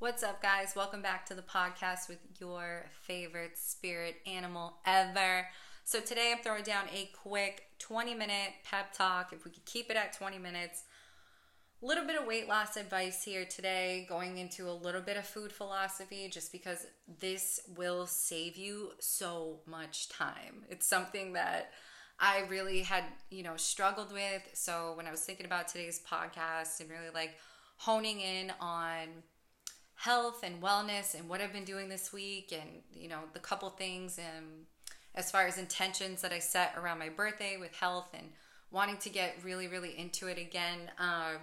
What's up, guys? Welcome back to the podcast with your favorite spirit animal ever. So, today I'm throwing down a quick 20 minute pep talk. If we could keep it at 20 minutes, a little bit of weight loss advice here today, going into a little bit of food philosophy, just because this will save you so much time. It's something that I really had, you know, struggled with. So, when I was thinking about today's podcast and really like honing in on health and wellness and what I've been doing this week and you know the couple things and as far as intentions that I set around my birthday with health and wanting to get really really into it again um,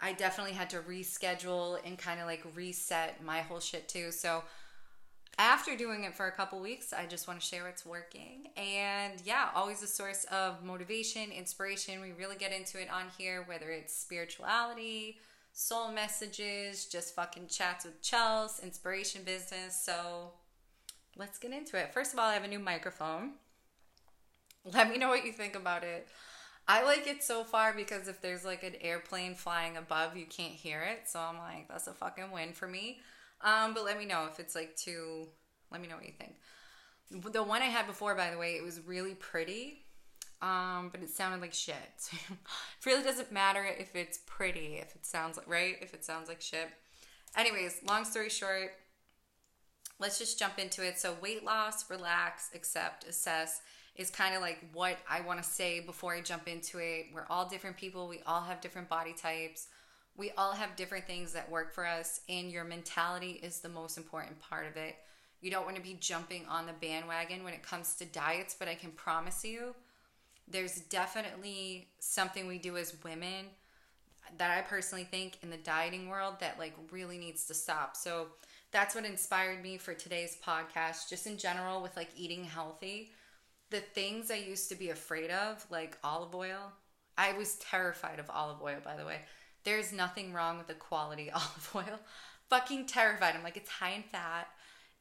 I definitely had to reschedule and kind of like reset my whole shit too. So after doing it for a couple weeks I just want to share what's working. And yeah always a source of motivation inspiration. We really get into it on here whether it's spirituality soul messages, just fucking chats with Chels, inspiration business. So let's get into it. First of all, I have a new microphone. Let me know what you think about it. I like it so far because if there's like an airplane flying above, you can't hear it. So I'm like, that's a fucking win for me. Um, but let me know if it's like too. Let me know what you think. The one I had before, by the way, it was really pretty um, but it sounded like shit. It really doesn't matter if it's pretty, if it sounds like right, if it sounds like shit. Anyways, long story short, let's just jump into it. So weight loss, relax, accept, assess is kind of like what I want to say before I jump into it. We're all different people. We all have different body types. We all have different things that work for us, and your mentality is the most important part of it. You don't want to be jumping on the bandwagon when it comes to diets, but I can promise you there's definitely something we do as women that I personally think in the dieting world that like really needs to stop. So that's what inspired me for today's podcast, just in general with like eating healthy. The things I used to be afraid of, like olive oil, I was terrified of olive oil, by the way. There's nothing wrong with the quality olive oil. Fucking terrified. I'm like, it's high in fat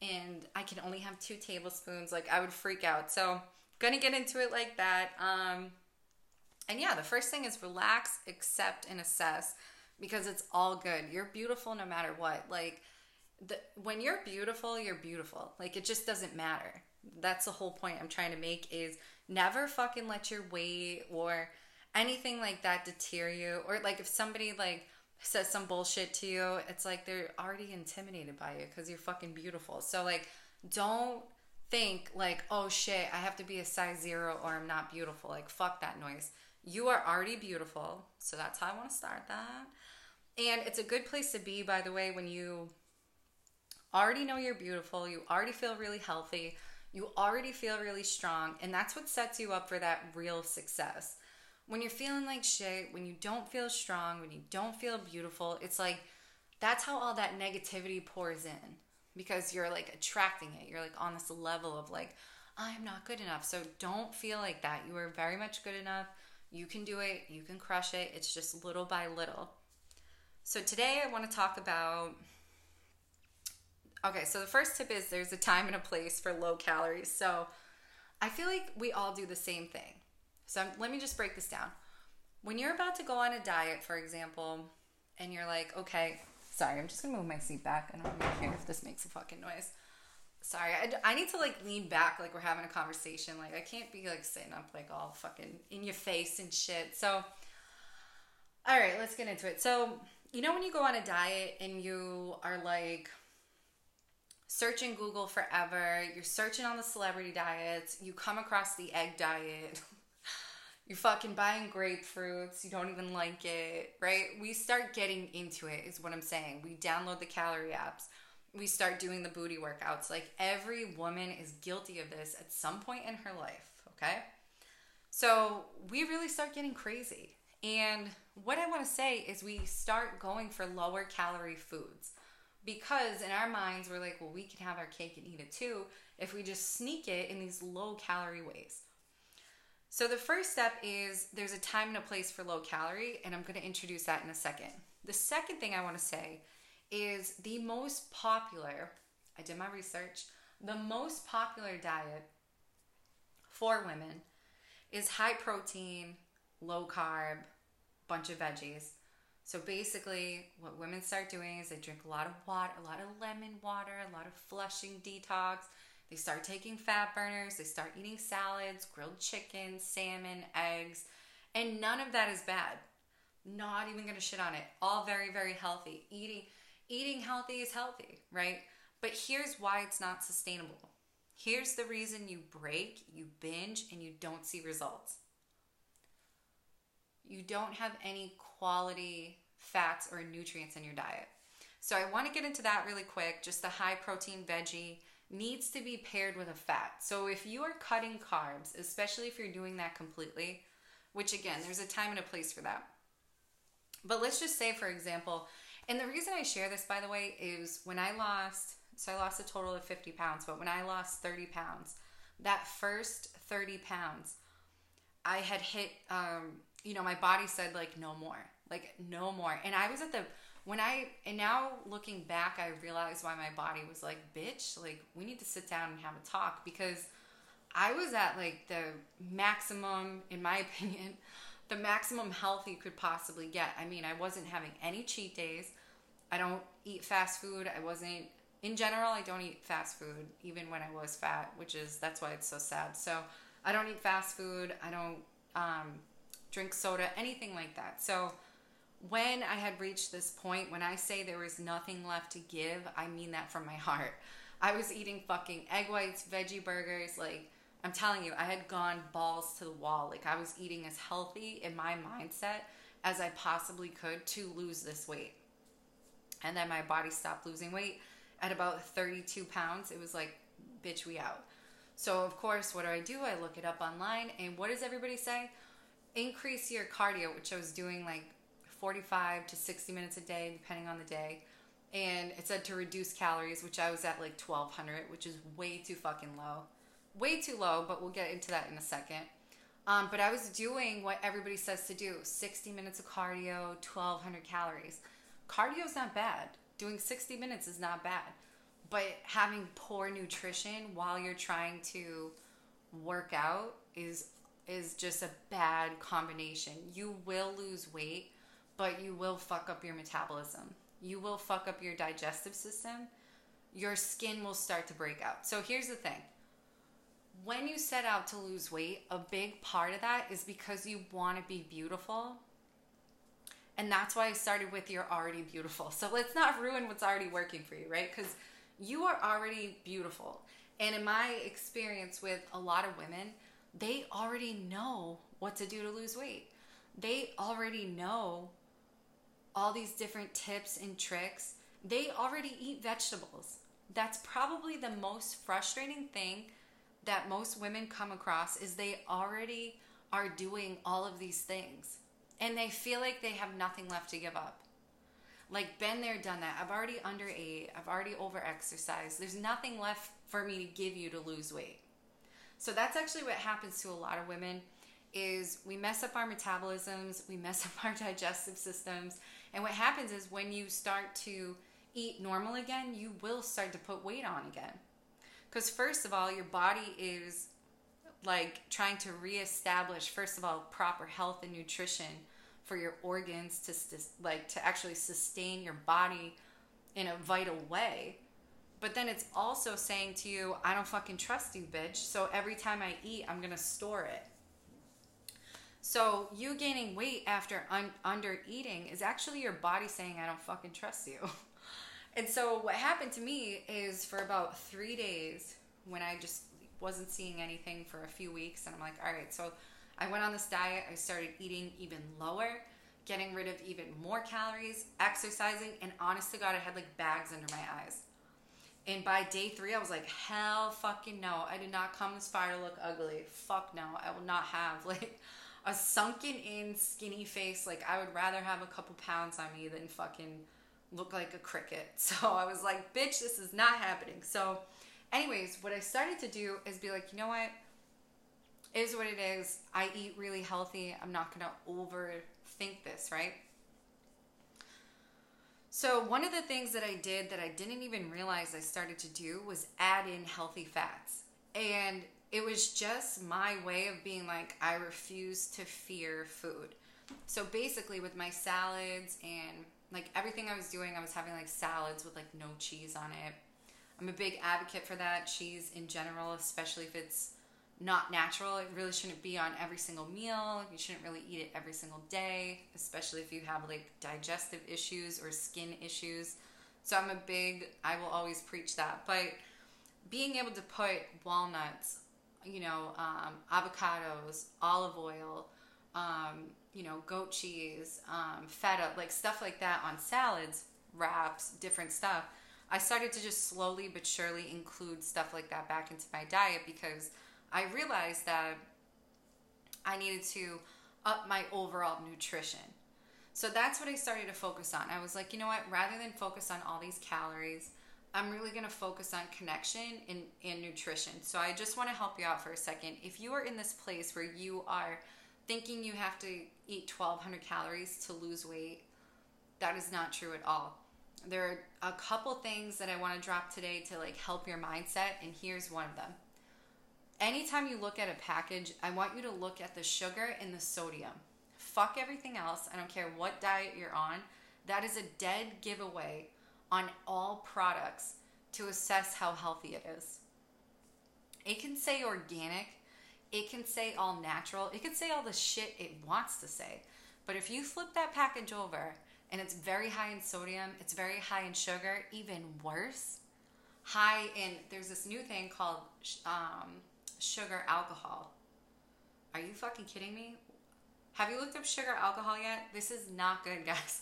and I can only have two tablespoons. Like, I would freak out. So, gonna get into it like that. Um, and yeah, the first thing is relax, accept, and assess because it's all good. You're beautiful no matter what. Like, the, when you're beautiful, you're beautiful. Like, it just doesn't matter. That's the whole point I'm trying to make is never fucking let your weight or anything like that deter you. Or, like, if somebody, like, says some bullshit to you, it's like they're already intimidated by you because you're fucking beautiful. So, like, don't think like, oh shit, I have to be a size zero or I'm not beautiful. Like, fuck that noise. You are already beautiful. So that's how I want to start that. And it's a good place to be, by the way, when you already know you're beautiful, you already feel really healthy, you already feel really strong, and that's what sets you up for that real success. When you're feeling like shit, when you don't feel strong, when you don't feel beautiful, it's like that's how all that negativity pours in because you're like attracting it. You're like on this level of like, I'm not good enough. So don't feel like that. You are very much good enough. You can do it. You can crush it. It's just little by little. So today I want to talk about. Okay, so the first tip is there's a time and a place for low calories. So I feel like we all do the same thing. So let me just break this down. When you're about to go on a diet, for example, and you're like, okay, Sorry, I'm just gonna move my seat back. I don't even care if this makes a fucking noise. Sorry, I, I need to like lean back like we're having a conversation. Like I can't be like sitting up like all fucking in your face and shit. So, all right, let's get into it. So, you know when you go on a diet and you are like searching Google forever, you're searching on the celebrity diets, you come across the egg diet. You're fucking buying grapefruits, you don't even like it, right? We start getting into it, is what I'm saying. We download the calorie apps, we start doing the booty workouts. Like every woman is guilty of this at some point in her life, okay? So we really start getting crazy. And what I want to say is we start going for lower calorie foods because in our minds we're like, well, we can have our cake and eat it too if we just sneak it in these low calorie ways. So the first step is there's a time and a place for low calorie, and I'm going to introduce that in a second. The second thing I want to say is the most popular, I did my research, the most popular diet for women is high protein, low carb, bunch of veggies. So basically, what women start doing is they drink a lot of water, a lot of lemon water, a lot of flushing detox. They start taking fat burners, they start eating salads, grilled chicken, salmon, eggs, and none of that is bad. Not even to shit on it. All very very healthy. Eating eating healthy is healthy, right? But here's why it's not sustainable. Here's the reason you break, you binge and you don't see results. You don't have any quality fats or nutrients in your diet. So I want to get into that really quick. Just the high protein veggie needs to be paired with a fat. So if you are cutting carbs, especially if you're doing that completely, which again, there's a time and a place for that. But let's just say, for example, and the reason I share this, by the way, is when I lost, so I lost a total of 50 pounds, but when I lost 30 pounds, that first 30 pounds, I had hit, um, you know, my body said, like, no more, like, no more. And I was at the, when I and now looking back, I realized why my body was like, "Bitch, like we need to sit down and have a talk." Because I was at like the maximum, in my opinion, the maximum health you could possibly get. I mean, I wasn't having any cheat days. I don't eat fast food. I wasn't in general. I don't eat fast food, even when I was fat, which is that's why it's so sad. So I don't eat fast food. I don't um, drink soda, anything like that. So when I had reached this point, when I say there was nothing left to give, I mean that from my heart. I was eating fucking egg whites, veggie burgers. Like, I'm telling you, I had gone balls to the wall. Like, I was eating as healthy in my mindset as I possibly could to lose this weight. And then my body stopped losing weight at about 32 pounds. It was like, bitch, we out. So, of course, what do I do? I look it up online. And what does everybody say? Increase your cardio, which I was doing like 45 to 60 minutes a day, depending on the day. And it said to reduce calories, which I was at like 1200, which is way too fucking low. Way too low, but we'll get into that in a second. Um, but I was doing what everybody says to do 60 minutes of cardio, 1200 calories. Cardio is not bad. Doing 60 minutes is not bad. But having poor nutrition while you're trying to work out is is just a bad combination. You will lose weight but you will fuck up your metabolism. You will fuck up your digestive system. Your skin will start to break out. So here's the thing when you set out to lose weight, a big part of that is because you want to be beautiful. And that's why I started with you're already beautiful. So let's not ruin what's already working for you, right? Because you are already beautiful. And in my experience with a lot of women, they already know what to do to lose weight. They already know all these different tips and tricks, they already eat vegetables. That's probably the most frustrating thing that most women come across is they already are doing all of these things and they feel like they have nothing left to give up. Like been there, done that. I've already underate. I've already over exercised. There's nothing left for me to give you to lose weight. So that's actually what happens to a lot of women is we mess up our metabolisms, we mess up our digestive systems, and what happens is when you start to eat normal again, you will start to put weight on again. Because, first of all, your body is like trying to reestablish, first of all, proper health and nutrition for your organs to like to actually sustain your body in a vital way. But then it's also saying to you, I don't fucking trust you, bitch. So every time I eat, I'm gonna store it. So you gaining weight after un- under eating is actually your body saying, I don't fucking trust you. and so what happened to me is for about three days when I just wasn't seeing anything for a few weeks, and I'm like, all right, so I went on this diet. I started eating even lower, getting rid of even more calories, exercising, and honest to God, I had like bags under my eyes. And by day three, I was like, hell fucking no. I did not come this far to look ugly. Fuck no. I will not have like a sunken in skinny face. Like I would rather have a couple pounds on me than fucking look like a cricket. So I was like, bitch, this is not happening. So, anyways, what I started to do is be like, you know what? Is what it is. I eat really healthy. I'm not gonna overthink this, right? So, one of the things that I did that I didn't even realize I started to do was add in healthy fats. And it was just my way of being like, I refuse to fear food. So basically, with my salads and like everything I was doing, I was having like salads with like no cheese on it. I'm a big advocate for that cheese in general, especially if it's not natural. It really shouldn't be on every single meal. You shouldn't really eat it every single day, especially if you have like digestive issues or skin issues. So I'm a big, I will always preach that. But being able to put walnuts, you know, um, avocados, olive oil, um, you know, goat cheese, um, feta, like stuff like that on salads, wraps, different stuff. I started to just slowly but surely include stuff like that back into my diet because I realized that I needed to up my overall nutrition. So that's what I started to focus on. I was like, you know what? Rather than focus on all these calories, I'm really going to focus on connection and, and nutrition. So I just want to help you out for a second. If you are in this place where you are thinking you have to eat 1200 calories to lose weight, that is not true at all. There are a couple things that I want to drop today to like help your mindset and here's one of them. Anytime you look at a package, I want you to look at the sugar and the sodium. Fuck everything else. I don't care what diet you're on. That is a dead giveaway on all products to assess how healthy it is. It can say organic, it can say all natural, it can say all the shit it wants to say. But if you flip that package over and it's very high in sodium, it's very high in sugar, even worse, high in, there's this new thing called um, sugar alcohol. Are you fucking kidding me? Have you looked up sugar alcohol yet? This is not good, guys.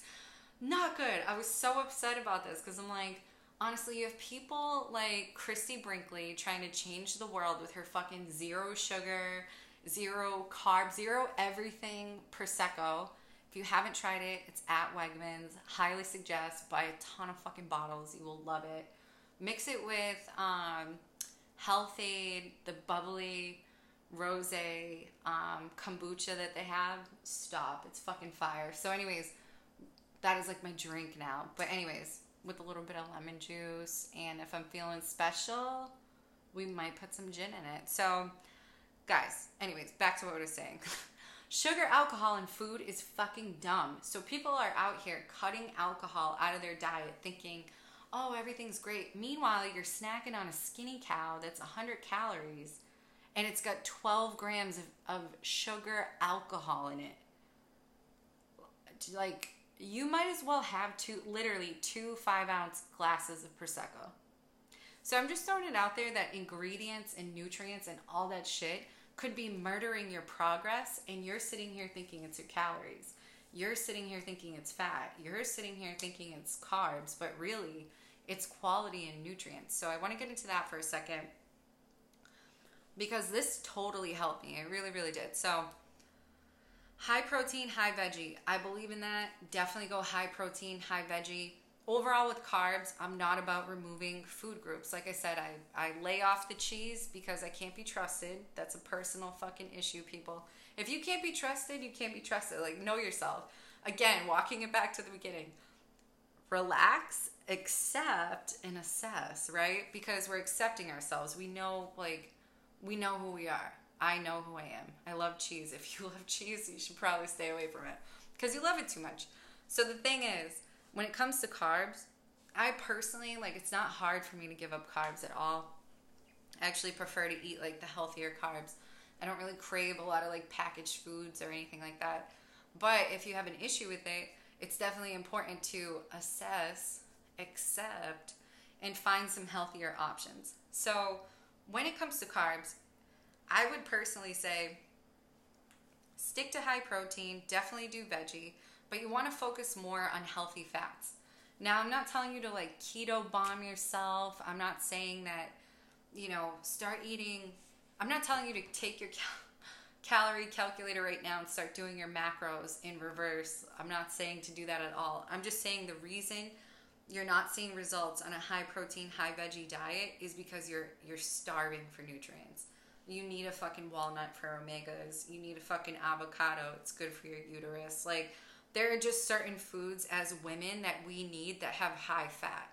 Not good. I was so upset about this because I'm like, honestly, you have people like Christie Brinkley trying to change the world with her fucking zero sugar, zero carb, zero everything Prosecco. If you haven't tried it, it's at Wegmans. Highly suggest. Buy a ton of fucking bottles. You will love it. Mix it with um, Health-Ade, the bubbly rose um, kombucha that they have. Stop. It's fucking fire. So, anyways, that is like my drink now. But, anyways, with a little bit of lemon juice. And if I'm feeling special, we might put some gin in it. So, guys, anyways, back to what I was saying. Sugar, alcohol, and food is fucking dumb. So people are out here cutting alcohol out of their diet thinking, oh, everything's great. Meanwhile, you're snacking on a skinny cow that's 100 calories and it's got 12 grams of, of sugar alcohol in it. Like, you might as well have two, literally two five ounce glasses of Prosecco. So I'm just throwing it out there that ingredients and nutrients and all that shit could be murdering your progress, and you're sitting here thinking it's your calories. You're sitting here thinking it's fat. You're sitting here thinking it's carbs, but really, it's quality and nutrients. So I want to get into that for a second because this totally helped me. It really, really did. So, high protein, high veggie. I believe in that. Definitely go high protein, high veggie. Overall, with carbs, I'm not about removing food groups. Like I said, I, I lay off the cheese because I can't be trusted. That's a personal fucking issue, people. If you can't be trusted, you can't be trusted. Like, know yourself. Again, walking it back to the beginning. Relax, accept, and assess, right? Because we're accepting ourselves. We know, like, we know who we are. I know who I am. I love cheese. If you love cheese, you should probably stay away from it because you love it too much. So the thing is, when it comes to carbs, I personally like it's not hard for me to give up carbs at all. I actually prefer to eat like the healthier carbs. I don't really crave a lot of like packaged foods or anything like that. But if you have an issue with it, it's definitely important to assess, accept, and find some healthier options. So, when it comes to carbs, I would personally say stick to high protein, definitely do veggie, but you want to focus more on healthy fats. Now, I'm not telling you to like keto bomb yourself. I'm not saying that, you know, start eating. I'm not telling you to take your cal- calorie calculator right now and start doing your macros in reverse. I'm not saying to do that at all. I'm just saying the reason you're not seeing results on a high protein, high veggie diet is because you're you're starving for nutrients. You need a fucking walnut for omegas. You need a fucking avocado. It's good for your uterus. Like there are just certain foods as women that we need that have high fat.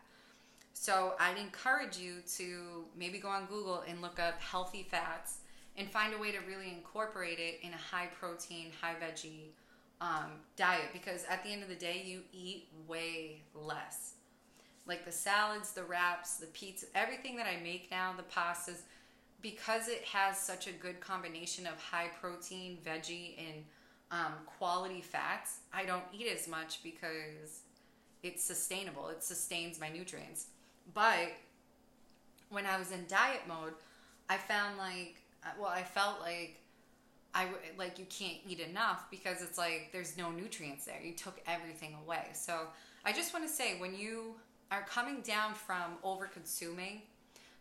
So I'd encourage you to maybe go on Google and look up healthy fats and find a way to really incorporate it in a high protein, high veggie um, diet because at the end of the day, you eat way less. Like the salads, the wraps, the pizza, everything that I make now, the pastas, because it has such a good combination of high protein, veggie, and um, quality fats, I don't eat as much because it's sustainable. It sustains my nutrients. But when I was in diet mode, I found like, well, I felt like I like you can't eat enough because it's like there's no nutrients there. You took everything away. So I just want to say when you are coming down from over consuming,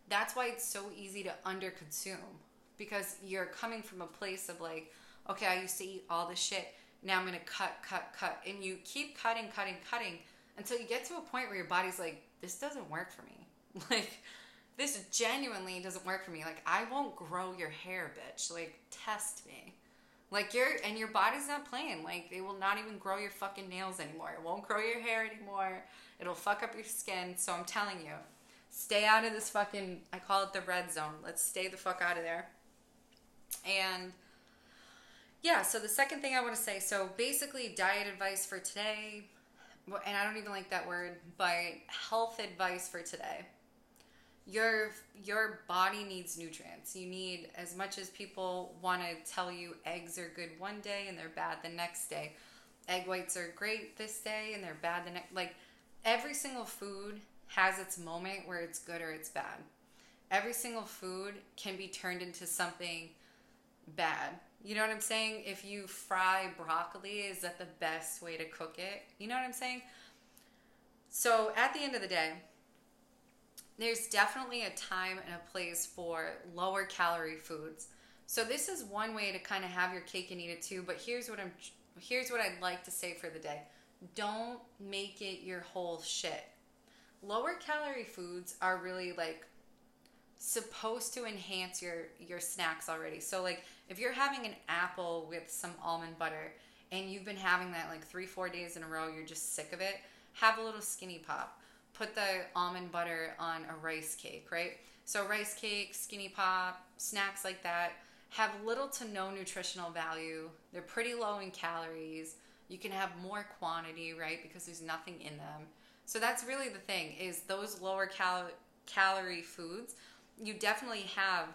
that's why it's so easy to under consume because you're coming from a place of like, okay, I used to eat all this shit. Now I'm gonna cut, cut, cut, and you keep cutting, cutting, cutting until you get to a point where your body's like, this doesn't work for me. Like this genuinely doesn't work for me. Like I won't grow your hair, bitch. Like test me. Like you're and your body's not playing. Like they will not even grow your fucking nails anymore. It won't grow your hair anymore. It'll fuck up your skin. So I'm telling you, stay out of this fucking I call it the red zone. Let's stay the fuck out of there. And yeah, so the second thing I want to say, so basically diet advice for today, and I don't even like that word, but health advice for today your your body needs nutrients. You need as much as people want to tell you eggs are good one day and they're bad the next day. Egg whites are great this day and they're bad the next like every single food has its moment where it's good or it's bad. Every single food can be turned into something bad. You know what I'm saying? If you fry broccoli, is that the best way to cook it? You know what I'm saying? So at the end of the day, there's definitely a time and a place for lower calorie foods. So this is one way to kind of have your cake and eat it too, but here's what I'm here's what I'd like to say for the day. Don't make it your whole shit. Lower calorie foods are really like supposed to enhance your your snacks already. So like if you're having an apple with some almond butter and you've been having that like 3-4 days in a row, you're just sick of it, have a little skinny pop put the almond butter on a rice cake, right? So, rice cake, skinny pop, snacks like that have little to no nutritional value. They're pretty low in calories. You can have more quantity, right? Because there's nothing in them. So that's really the thing is those lower cal- calorie foods, you definitely have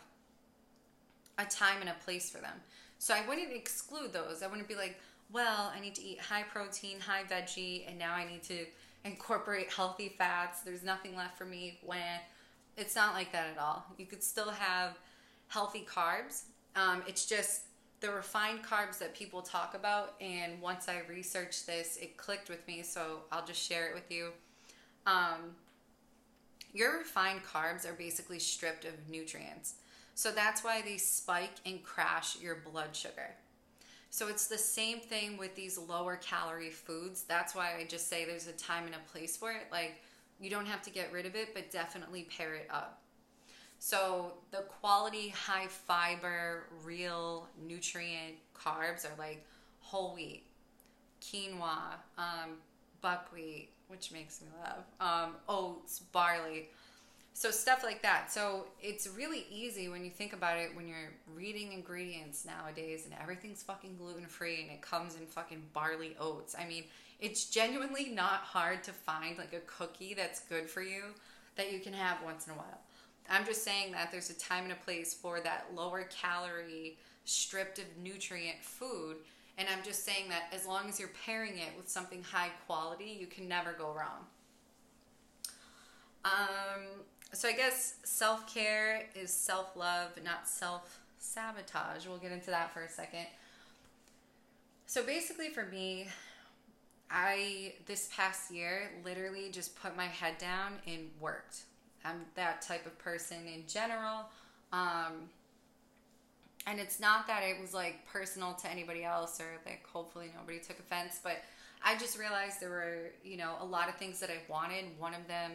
a time and a place for them. So I wouldn't exclude those. I wouldn't be like, well, I need to eat high protein, high veggie, and now I need to incorporate healthy fats. There's nothing left for me when it's not like that at all. You could still have healthy carbs. Um, it's just the refined carbs that people talk about. And once I researched this, it clicked with me. So I'll just share it with you. Um, your refined carbs are basically stripped of nutrients. So that's why they spike and crash your blood sugar. So it's the same thing with these lower calorie foods. That's why I just say there's a time and a place for it. Like you don't have to get rid of it, but definitely pair it up. So the quality, high fiber, real nutrient carbs are like whole wheat, quinoa, um, buckwheat, which makes me laugh, um, oats, barley. So stuff like that. So it's really easy when you think about it when you're reading ingredients nowadays and everything's fucking gluten free and it comes in fucking barley oats. I mean, it's genuinely not hard to find like a cookie that's good for you that you can have once in a while. I'm just saying that there's a time and a place for that lower calorie, stripped of nutrient food. And I'm just saying that as long as you're pairing it with something high quality, you can never go wrong. Um, so I guess self care is self love, not self sabotage. We'll get into that for a second. So basically, for me, I this past year literally just put my head down and worked. I'm that type of person in general. Um, and it's not that it was like personal to anybody else or like hopefully nobody took offense, but I just realized there were, you know, a lot of things that I wanted. One of them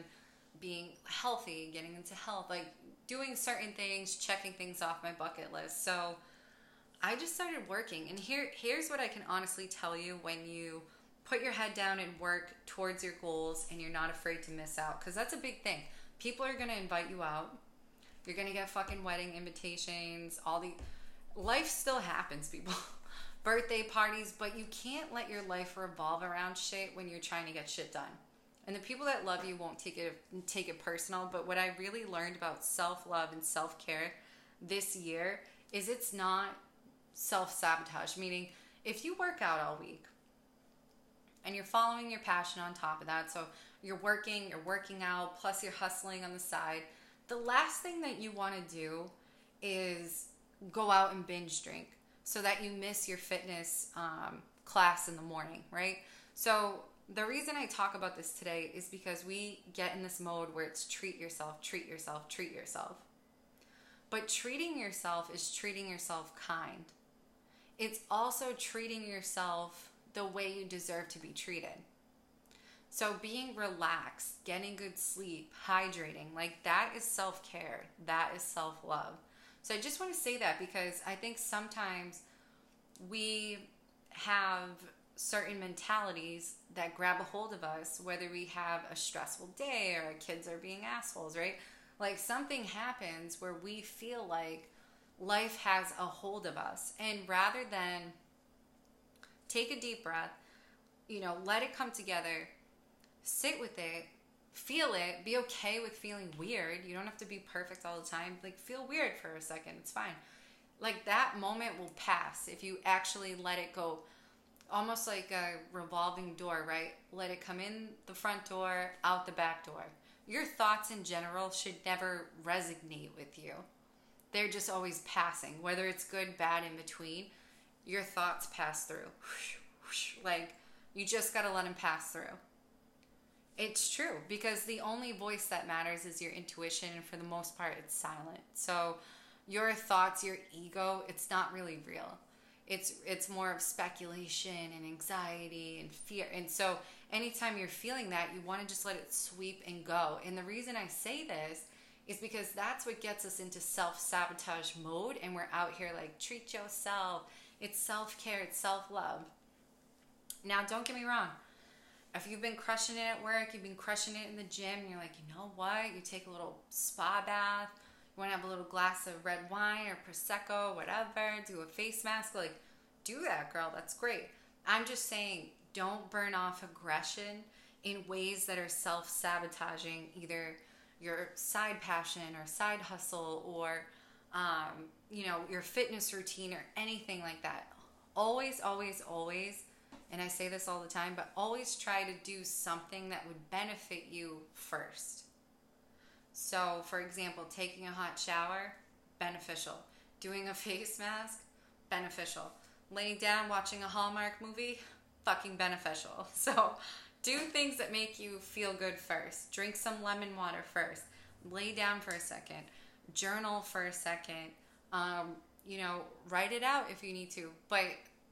being healthy, getting into health, like doing certain things, checking things off my bucket list. So I just started working. And here here's what I can honestly tell you when you put your head down and work towards your goals and you're not afraid to miss out cuz that's a big thing. People are going to invite you out. You're going to get fucking wedding invitations, all the life still happens, people. birthday parties, but you can't let your life revolve around shit when you're trying to get shit done. And the people that love you won't take it take it personal, but what I really learned about self-love and self-care this year is it's not self-sabotage, meaning if you work out all week and you're following your passion on top of that, so you're working, you're working out, plus you're hustling on the side, the last thing that you want to do is go out and binge drink so that you miss your fitness um, class in the morning, right? So the reason I talk about this today is because we get in this mode where it's treat yourself, treat yourself, treat yourself. But treating yourself is treating yourself kind. It's also treating yourself the way you deserve to be treated. So being relaxed, getting good sleep, hydrating, like that is self-care. That is self-love. So I just want to say that because I think sometimes we have certain mentalities that grab a hold of us, whether we have a stressful day or our kids are being assholes, right? Like something happens where we feel like life has a hold of us. And rather than take a deep breath, you know, let it come together, sit with it, feel it, be okay with feeling weird. You don't have to be perfect all the time. Like, feel weird for a second, it's fine. Like, that moment will pass if you actually let it go almost like a revolving door, right? Let it come in the front door, out the back door. Your thoughts in general should never resonate with you. They're just always passing, whether it's good, bad, in between. Your thoughts pass through. Like, you just got to let them pass through. It's true because the only voice that matters is your intuition, and for the most part, it's silent. So, your thoughts, your ego, it's not really real. It's it's more of speculation and anxiety and fear. And so anytime you're feeling that you want to just let it sweep and go. And the reason i say this is because that's what gets us into self-sabotage mode and we're out here like treat yourself. It's self-care it's self-love. Now don't get me wrong if you've been crushing it at work you've been crushing it in the gym and you're like you know what you take a little spa bath you want to have a little glass of red wine or prosecco, whatever, do a face mask, like do that, girl. That's great. I'm just saying, don't burn off aggression in ways that are self-sabotaging, either your side passion or side hustle or um, you know your fitness routine or anything like that. Always, always, always. And I say this all the time, but always try to do something that would benefit you first so, for example, taking a hot shower, beneficial. Doing a face mask, beneficial. Laying down watching a Hallmark movie, fucking beneficial. So, do things that make you feel good first. Drink some lemon water first. Lay down for a second. Journal for a second. Um, you know, write it out if you need to. But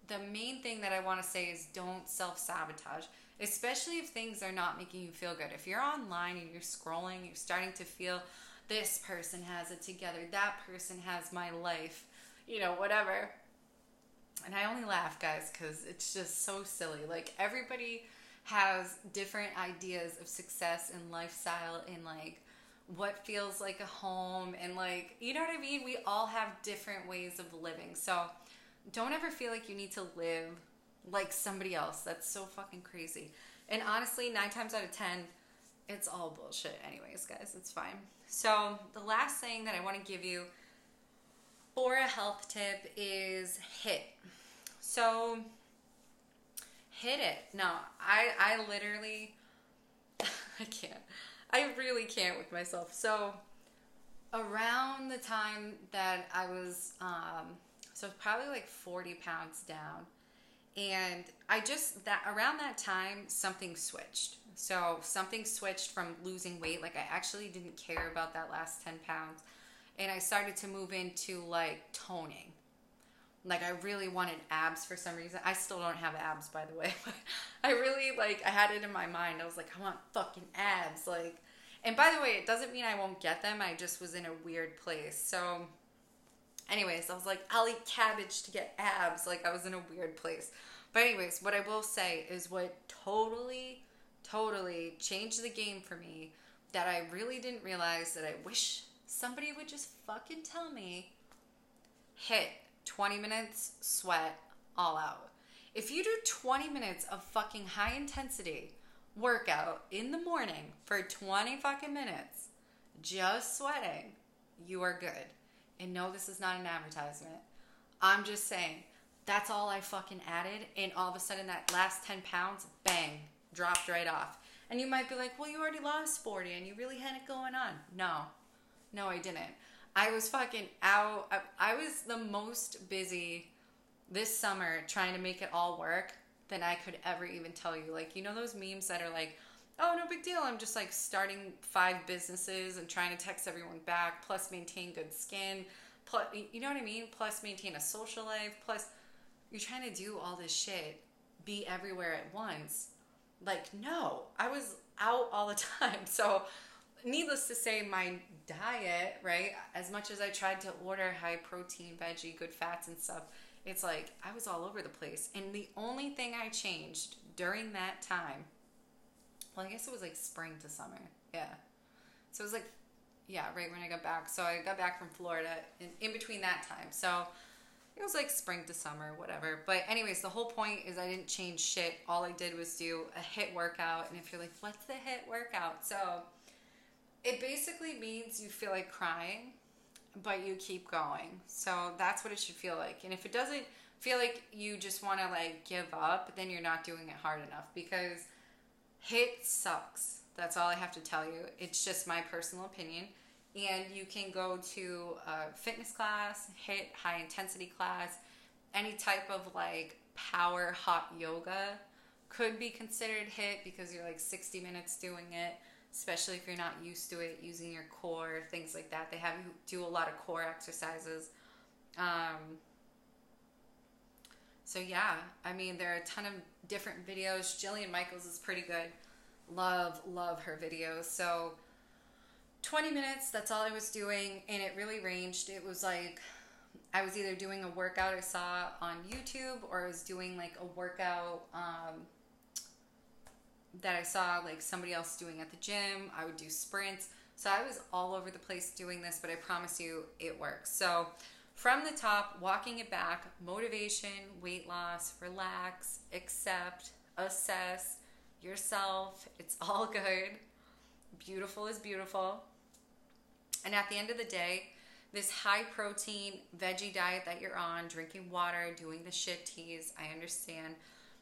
the main thing that I want to say is don't self sabotage especially if things are not making you feel good. If you're online and you're scrolling, you're starting to feel this person has it together, that person has my life, you know, whatever. And I only laugh, guys, because it's just so silly. Like, everybody has different ideas of success and lifestyle and like what feels like a home and like you know what I mean? We all have different ways of living. So don't ever feel like you need to live like somebody else. That's so fucking crazy. And honestly, nine times out of ten, it's all bullshit, anyways, guys. It's fine. So, the last thing that I want to give you for a health tip is HIIT. So, hit it. No, I, I literally, I can't. I really can't with myself. So, around the time that I was, um, so probably like 40 pounds down, and I just that around that time something switched. So something switched from losing weight, like I actually didn't care about that last 10 pounds, and I started to move into like toning. Like I really wanted abs for some reason. I still don't have abs by the way, I really like I had it in my mind. I was like, I want fucking abs like and by the way, it doesn't mean I won't get them. I just was in a weird place. So anyways, I was like, I'll eat cabbage to get abs. Like I was in a weird place. But anyways, what I will say is what totally, totally changed the game for me that I really didn't realize that I wish somebody would just fucking tell me. HIIT 20 minutes, sweat, all out. If you do 20 minutes of fucking high intensity workout in the morning for 20 fucking minutes, just sweating, you are good. And no, this is not an advertisement. I'm just saying, that's all I fucking added. And all of a sudden, that last 10 pounds, bang, dropped right off. And you might be like, well, you already lost 40 and you really had it going on. No, no, I didn't. I was fucking out. I, I was the most busy this summer trying to make it all work than I could ever even tell you. Like, you know, those memes that are like, oh, no big deal. I'm just like starting five businesses and trying to text everyone back, plus maintain good skin, plus, you know what I mean? Plus maintain a social life, plus you're trying to do all this shit, be everywhere at once. Like, no, I was out all the time. So, needless to say, my diet, right, as much as I tried to order high protein, veggie, good fats, and stuff, it's like I was all over the place. And the only thing I changed during that time, well, I guess it was like spring to summer. Yeah. So it was like, yeah, right when I got back. So I got back from Florida in, in between that time. So it was like spring to summer, whatever. But, anyways, the whole point is I didn't change shit. All I did was do a HIIT workout. And if you're like, what's the HIIT workout? So it basically means you feel like crying but you keep going. So that's what it should feel like. And if it doesn't feel like you just want to like give up, then you're not doing it hard enough because HIIT sucks. That's all I have to tell you. It's just my personal opinion. And you can go to a fitness class, HIIT high intensity class, any type of like power hot yoga could be considered HIIT because you're like 60 minutes doing it especially if you're not used to it, using your core, things like that. They have you do a lot of core exercises. Um, so yeah, I mean, there are a ton of different videos. Jillian Michaels is pretty good. Love, love her videos. So 20 minutes, that's all I was doing, and it really ranged. It was like I was either doing a workout I saw on YouTube or I was doing like a workout um, that I saw like somebody else doing at the gym. I would do sprints. So I was all over the place doing this, but I promise you it works. So from the top, walking it back, motivation, weight loss, relax, accept, assess yourself. It's all good. Beautiful is beautiful. And at the end of the day, this high protein veggie diet that you're on, drinking water, doing the shit teas, I understand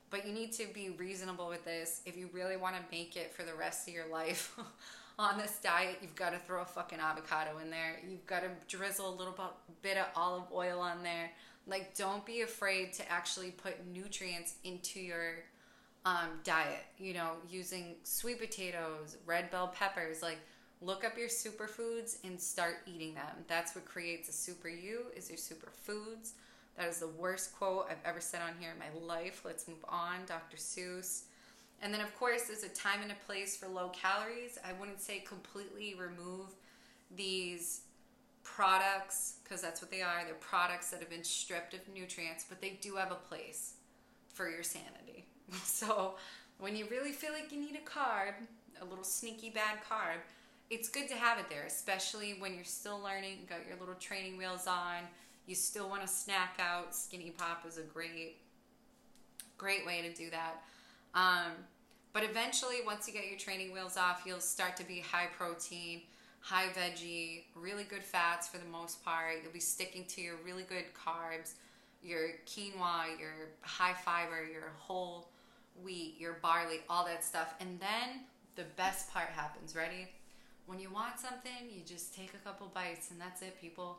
but you need to be reasonable with this. If you really want to make it for the rest of your life on this diet, you've got to throw a fucking avocado in there. You've got to drizzle a little bit of olive oil on there. Like, don't be afraid to actually put nutrients into your um, diet. You know, using sweet potatoes, red bell peppers. Like, look up your superfoods and start eating them. That's what creates a super you. Is your superfoods. That is the worst quote I've ever said on here in my life. Let's move on. Dr. Seuss. And then, of course, there's a time and a place for low calories. I wouldn't say completely remove these products because that's what they are. They're products that have been stripped of nutrients, but they do have a place for your sanity. So, when you really feel like you need a carb, a little sneaky bad carb, it's good to have it there, especially when you're still learning, got your little training wheels on you still want to snack out, Skinny Pop is a great, great way to do that. Um, but eventually, once you get your training wheels off, you'll start to be high protein, high veggie, really good fats for the most part. You'll be sticking to your really good carbs, your quinoa, your high fiber, your whole wheat, your barley, all that stuff. And then the best part happens. Ready? When you want something, you just take a couple bites, and that's it, people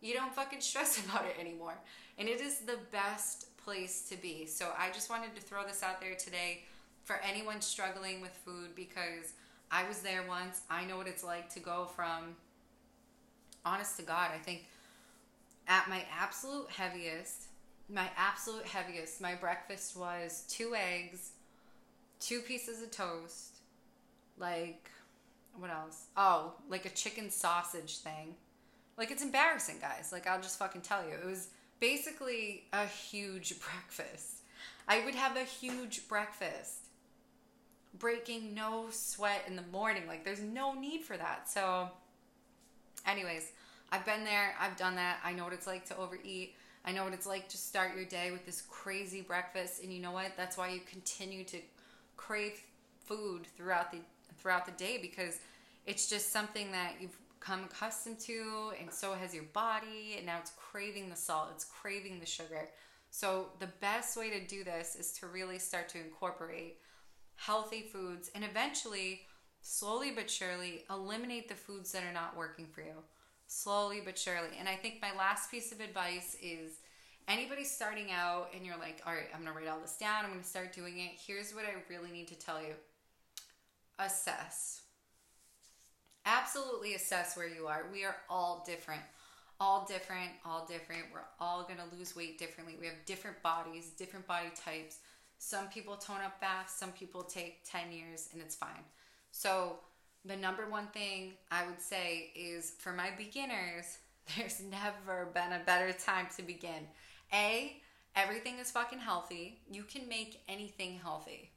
you don't fucking stress about it anymore. And it is the best place to be. So I just wanted to throw this out there today for anyone struggling with food because I was there once. I know what it's like to go from honest to God, I think at my absolute heaviest, my absolute heaviest, my breakfast was two eggs, two pieces of toast, like what else? Oh, like a chicken sausage thing like it's embarrassing, guys. Like I'll just fucking tell you. It was basically a huge breakfast. I would have a huge breakfast. Breaking no sweat in the morning. Like there's no need for that. So anyways, I've been there, I've done that. I know what it's like to overeat. I know what it's like to start your day with this crazy breakfast, and you know what? That's why you continue to crave food throughout the throughout the day because it's just something that you've come accustomed to, and so has your body, and now it's craving the salt, it's craving the sugar. So the best way to do this is to really start to incorporate healthy foods and eventually slowly but surely eliminate the foods that are not working for you slowly but surely. And I think my last piece of advice is anybody starting out and you're like, all right, I'm going to write all this down, I'm going to start doing it. Here's what I really need to tell you assess. Absolutely assess where you are. We are all different. All different, all different. We're all going to lose weight differently. We have different bodies, different body types. Some people tone up fast, some people take 10 years, and it's fine. So, the number one thing I would say is for my beginners, there's never been a better time to begin. A, everything is fucking healthy. You can make anything healthy.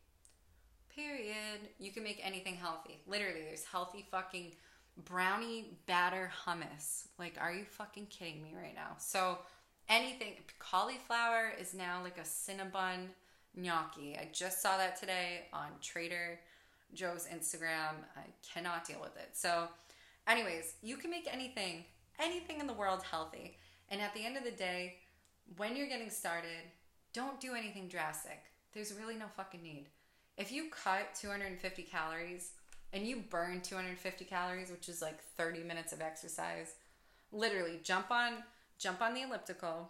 Period. You can make anything healthy. Literally, there's healthy fucking brownie batter hummus. Like, are you fucking kidding me right now? So, anything, cauliflower is now like a cinnabon gnocchi. I just saw that today on Trader Joe's Instagram. I cannot deal with it. So, anyways, you can make anything, anything in the world healthy. And at the end of the day, when you're getting started, don't do anything drastic. There's really no fucking need. If you cut 250 calories and you burn 250 calories, which is like 30 minutes of exercise, literally jump on jump on the elliptical,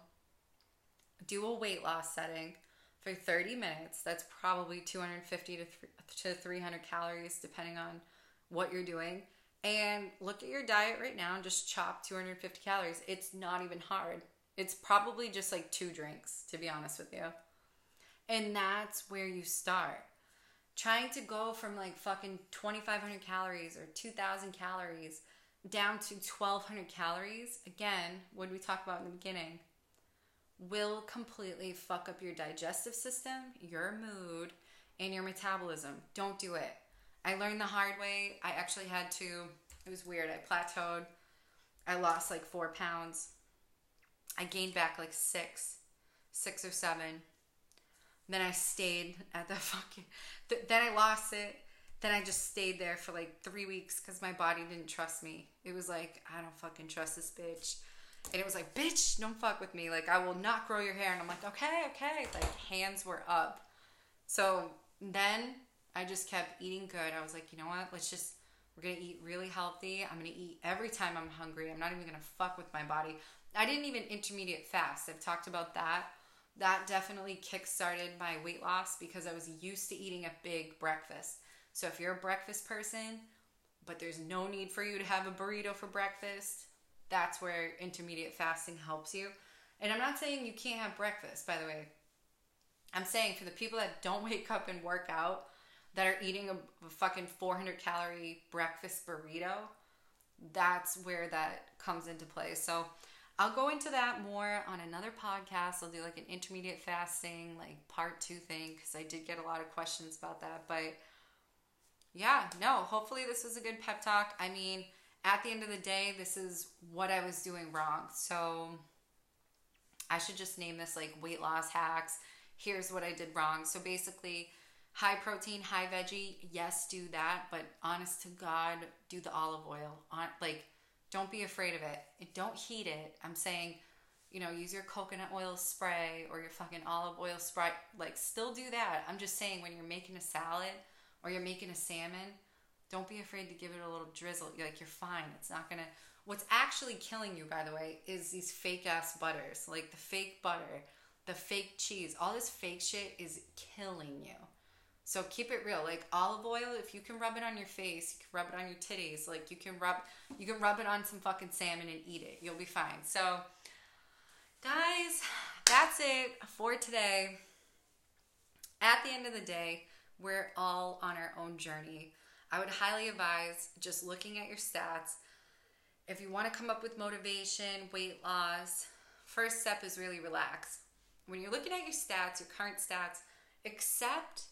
do a weight loss setting for 30 minutes. That's probably 250 to, to 300 calories, depending on what you're doing. And look at your diet right now and just chop 250 calories. It's not even hard. It's probably just like two drinks, to be honest with you. And that's where you start. Trying to go from like fucking 2,500 calories or 2,000 calories down to 1,200 calories, again, what we talked about in the beginning, will completely fuck up your digestive system, your mood, and your metabolism. Don't do it. I learned the hard way. I actually had to, it was weird. I plateaued. I lost like four pounds. I gained back like six, six or seven. Then I stayed at the fucking, th- then I lost it. Then I just stayed there for like three weeks because my body didn't trust me. It was like, I don't fucking trust this bitch and it was like, bitch, don't fuck with me. Like, I will not grow your hair. And I'm like, okay, okay. Like, hands were up. So then I just kept eating good. I was like, you know what? Let's just, we're going to eat really healthy. I'm going to eat every time I'm hungry. I'm not even going to fuck with my body. I didn't even intermediate fast. I've talked about that. That definitely kick started my weight loss because I was used to eating a big breakfast. So if you're a breakfast person, but there's no need for you to have a burrito for breakfast, that's where intermediate fasting helps you. And I'm not saying you can't have breakfast, by the way. I'm saying for the people that don't wake up and work out, that are eating a, a fucking 400 calorie breakfast burrito, that's where that comes into play. So I'll go into that more on another podcast. I'll do like an intermediate fasting, like part two thing, because I did get a lot of questions about that. But yeah, no, hopefully this was a good pep talk. I mean, at the end of the day, this is what I was doing wrong. So I should just name this like weight loss hacks. Here's what I did wrong. So basically, high protein, high veggie, yes, do that, but honest to God, do the olive oil. On like don't be afraid of it. Don't heat it. I'm saying, you know, use your coconut oil spray or your fucking olive oil spray. Like still do that. I'm just saying when you're making a salad or you're making a salmon, don't be afraid to give it a little drizzle. You're like, you're fine. It's not gonna. What's actually killing you, by the way, is these fake ass butters, like the fake butter, the fake cheese. All this fake shit is killing you. So keep it real. Like olive oil, if you can rub it on your face, you can rub it on your titties. Like you can rub, you can rub it on some fucking salmon and eat it. You'll be fine. So, guys, that's it for today. At the end of the day, we're all on our own journey. I would highly advise just looking at your stats. If you want to come up with motivation, weight loss, first step is really relax. When you're looking at your stats, your current stats, accept,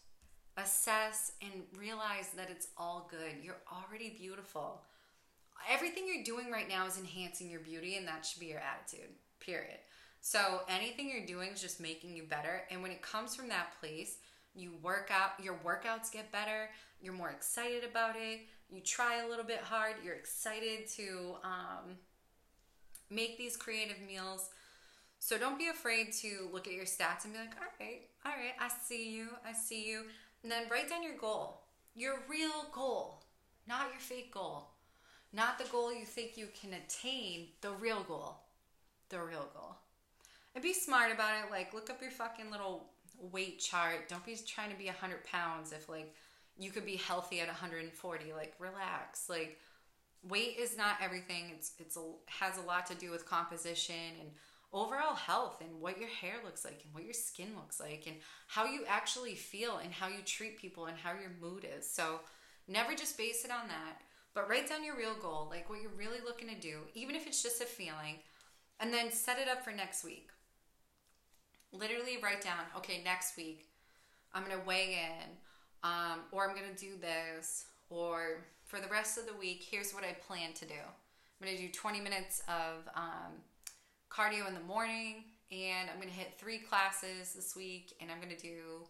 assess, and realize that it's all good. You're already beautiful. Everything you're doing right now is enhancing your beauty, and that should be your attitude, period. So anything you're doing is just making you better. And when it comes from that place, you work out, your workouts get better, you're more excited about it, you try a little bit hard, you're excited to um, make these creative meals. So don't be afraid to look at your stats and be like, all right, all right, I see you, I see you. And then write down your goal, your real goal, not your fake goal, not the goal you think you can attain, the real goal, the real goal. And be smart about it. Like, look up your fucking little weight chart. Don't be trying to be 100 pounds if, like, you could be healthy at 140. Like, relax. Like, weight is not everything. It's it's a, has a lot to do with composition and overall health and what your hair looks like and what your skin looks like and how you actually feel and how you treat people and how your mood is. So never just base it on that, but write down your real goal, like what you're really looking to do, even if it's just a feeling, and then set it up for next week. Literally write down, okay, next week I'm going to weigh in um, or I'm going to do this or for the rest of the week, here's what I plan to do. I'm going to do 20 minutes of um, cardio in the morning, and I'm going to hit three classes this week, and I'm going to do,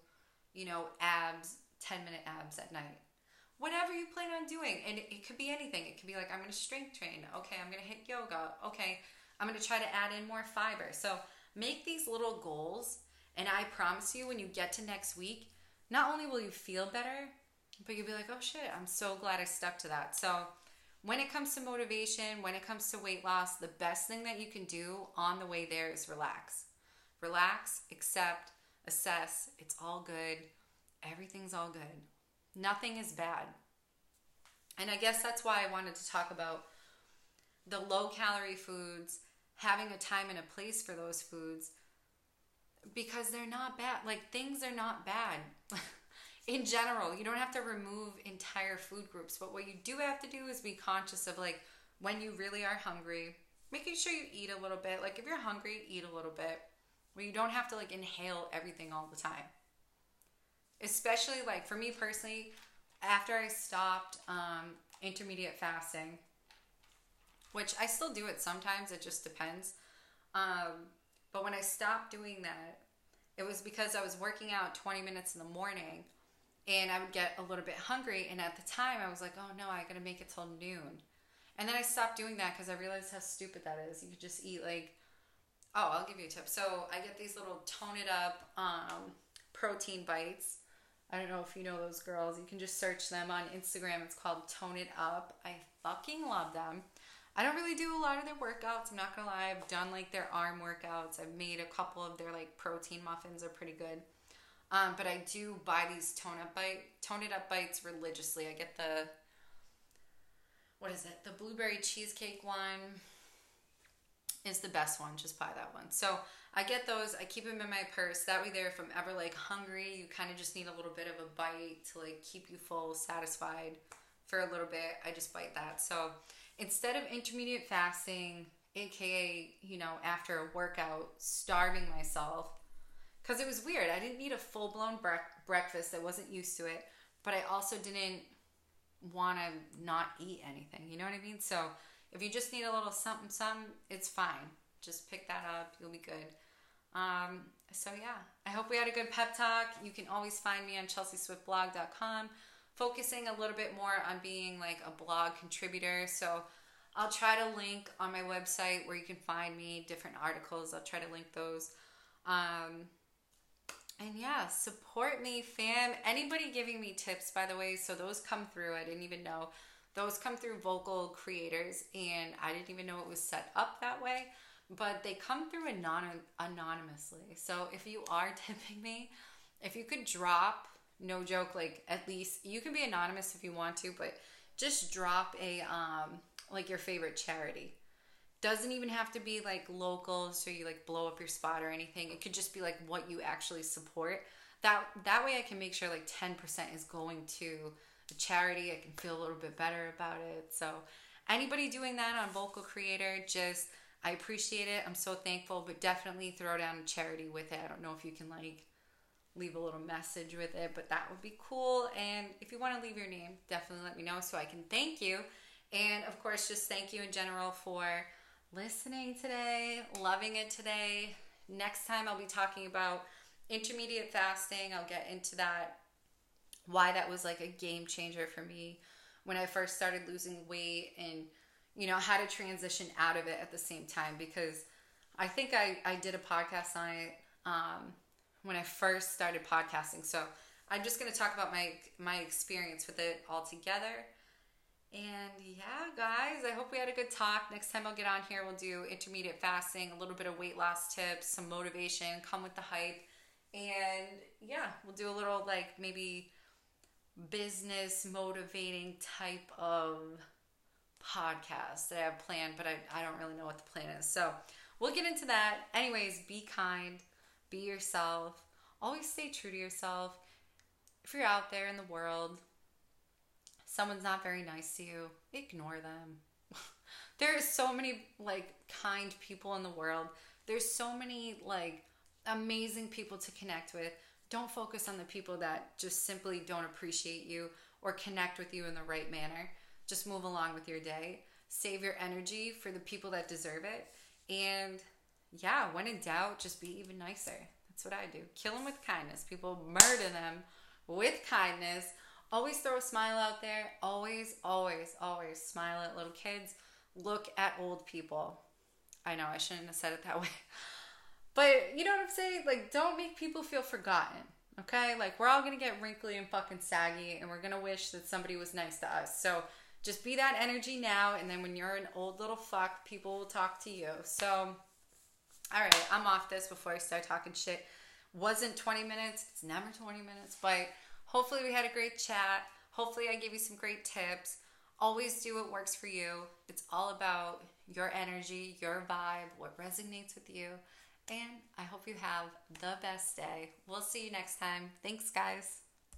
you know, abs, 10 minute abs at night. Whatever you plan on doing, and it, could be anything. It could be like, I'm going to strength train. Okay, I'm going to hit yoga. Okay, I'm going to try to add in more fiber. So make these little goals, and I promise you, when you get to next week, not only will you feel better, but you'll be like, oh shit, I'm so glad I stuck to that. So, when it comes to motivation, when it comes to weight loss, the best thing that you can do on the way there is relax. Relax, accept, assess. It's all good. Everything's all good. Nothing is bad. And I guess that's why I wanted to talk about the low calorie foods, having a time and a place for those foods because they're not bad. Like things are not bad. in general, you don't have to remove entire food groups, but what you do have to do is be conscious of like when you really are hungry, making sure you eat a little bit. Like if you're hungry, eat a little bit. Where you don't have to like inhale everything all the time. Especially like for me personally, after I stopped um, intermediate fasting, which I still do it sometimes, it just depends. Um, but when I stopped doing that, it was because I was working out 20 minutes in the morning and I would get a little bit hungry. And at the time, I was like, oh no, I gotta make it till noon. And then I stopped doing that because I realized how stupid that is. You could just eat like, oh, I'll give you a tip. So I get these little tone it up um, protein bites. I don't know if you know those girls. You can just search them on Instagram. It's called Tone It Up. I fucking love them. I don't really do a lot of their workouts. I'm not gonna lie. I've done like their arm workouts. I've made a couple of their like protein muffins. are pretty good. Um, but I do buy these tone up bite, tone it up bites religiously. I get the what is it? The blueberry cheesecake one is the best one. Just buy that one. So I get those. I keep them in my purse. That way, there, if I'm ever like hungry, you kind of just need a little bit of a bite to like keep you full, satisfied for a little bit. I just bite that. So instead of intermediate fasting, aka you know after a workout, starving myself because it was weird. I didn't need a full blown bre- breakfast. I wasn't used to it, but I also didn't want to not eat anything. You know what I mean? So if you just need a little something, something, it's fine. Just pick that up. You'll be good. Um, so yeah, I hope we had a good pep talk. You can always find me on chelseaswiftblog.com, focusing a little bit more on being like a blog contributor. So I'll try to link on my website where you can find me different articles. I'll try to link those. Um, and yeah, support me, fam. Anybody giving me tips, by the way, so those come through. I didn't even know. Those come through vocal creators, and I didn't even know it was set up that way. But they come through anon- anonymously. So if you are tipping me, if you could drop, no joke, like at least you can be anonymous if you want to, but just drop a um like your favorite charity. Doesn't even have to be like local so you like blow up your spot or anything. It could just be like what you actually support. That that way i can make sure like 10% is going to a charity. I can feel a little bit better about it. So anybody doing that on vocal creator just i appreciate it. I'm so thankful but definitely throw down a charity with it. I don't know if you can like leave a little message with it but that would be cool and if you want to leave your name definitely let me know so i can thank you and of course just thank you in general for listening today, loving it today. Next time, I'll be talking about intermediate fasting. I'll get into that, why that was like a game changer for me when I first started losing weight and, you know, how to transition out of it at the same time because I think I, I did a podcast on it um, when I first started podcasting. So I'm just going to talk about my my experience with it all together. And yeah, guys, I hope we had a good talk. Next time I'll get on here, we'll do intermediate fasting, a little bit of weight loss tips, some motivation, come with the hype. And yeah, we'll do a little like maybe business motivating type of podcast that I have planned, but I, I don't really know what the plan is. So we'll get into that. Anyways, be kind, be yourself, always stay true to yourself. If you're out there in the world, someone's not very nice to you, ignore them. there are so many like kind people in the world. There's so many like amazing people to connect with. Don't focus on the people that just simply don't appreciate you or connect with you in the right manner. Just move along with your day. Save your energy for the people that deserve it. And yeah, when in doubt, just be even nicer. That's what I do. Kill them with kindness. People murder them with kindness. Always throw a smile out there. Always, always, always smile at little kids. Look at old people. I know I shouldn't have said it that way. But you know what I'm saying? Like, don't make people feel forgotten. Okay? Like, we're all gonna get wrinkly and fucking saggy, and we're gonna wish that somebody was nice to us. So, just be that energy now, and then when you're an old little fuck, people will talk to you. So, all right, I'm off this before I start talking shit. Wasn't 20 minutes, it's never 20 minutes, but hopefully we had a great chat. Hopefully, I gave you some great tips. Always do what works for you. It's all about your energy, your vibe, what resonates with you. And I hope you have the best day. We'll see you next time. Thanks, guys.